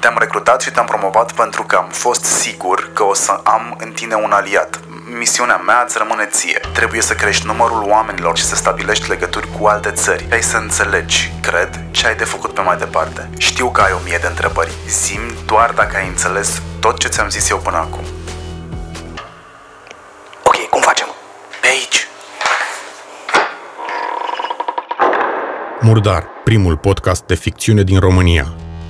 Te-am recrutat și te-am promovat pentru că am fost sigur că o să am în tine un aliat. Misiunea mea îți rămâne ție. Trebuie să crești numărul oamenilor și să stabilești legături cu alte țări. Ai să înțelegi, cred, ce ai de făcut pe mai departe. Știu că ai o mie de întrebări. Zim doar dacă ai înțeles tot ce ți-am zis eu până acum. Ok, cum facem? Pe aici. Murdar, primul podcast de ficțiune din România.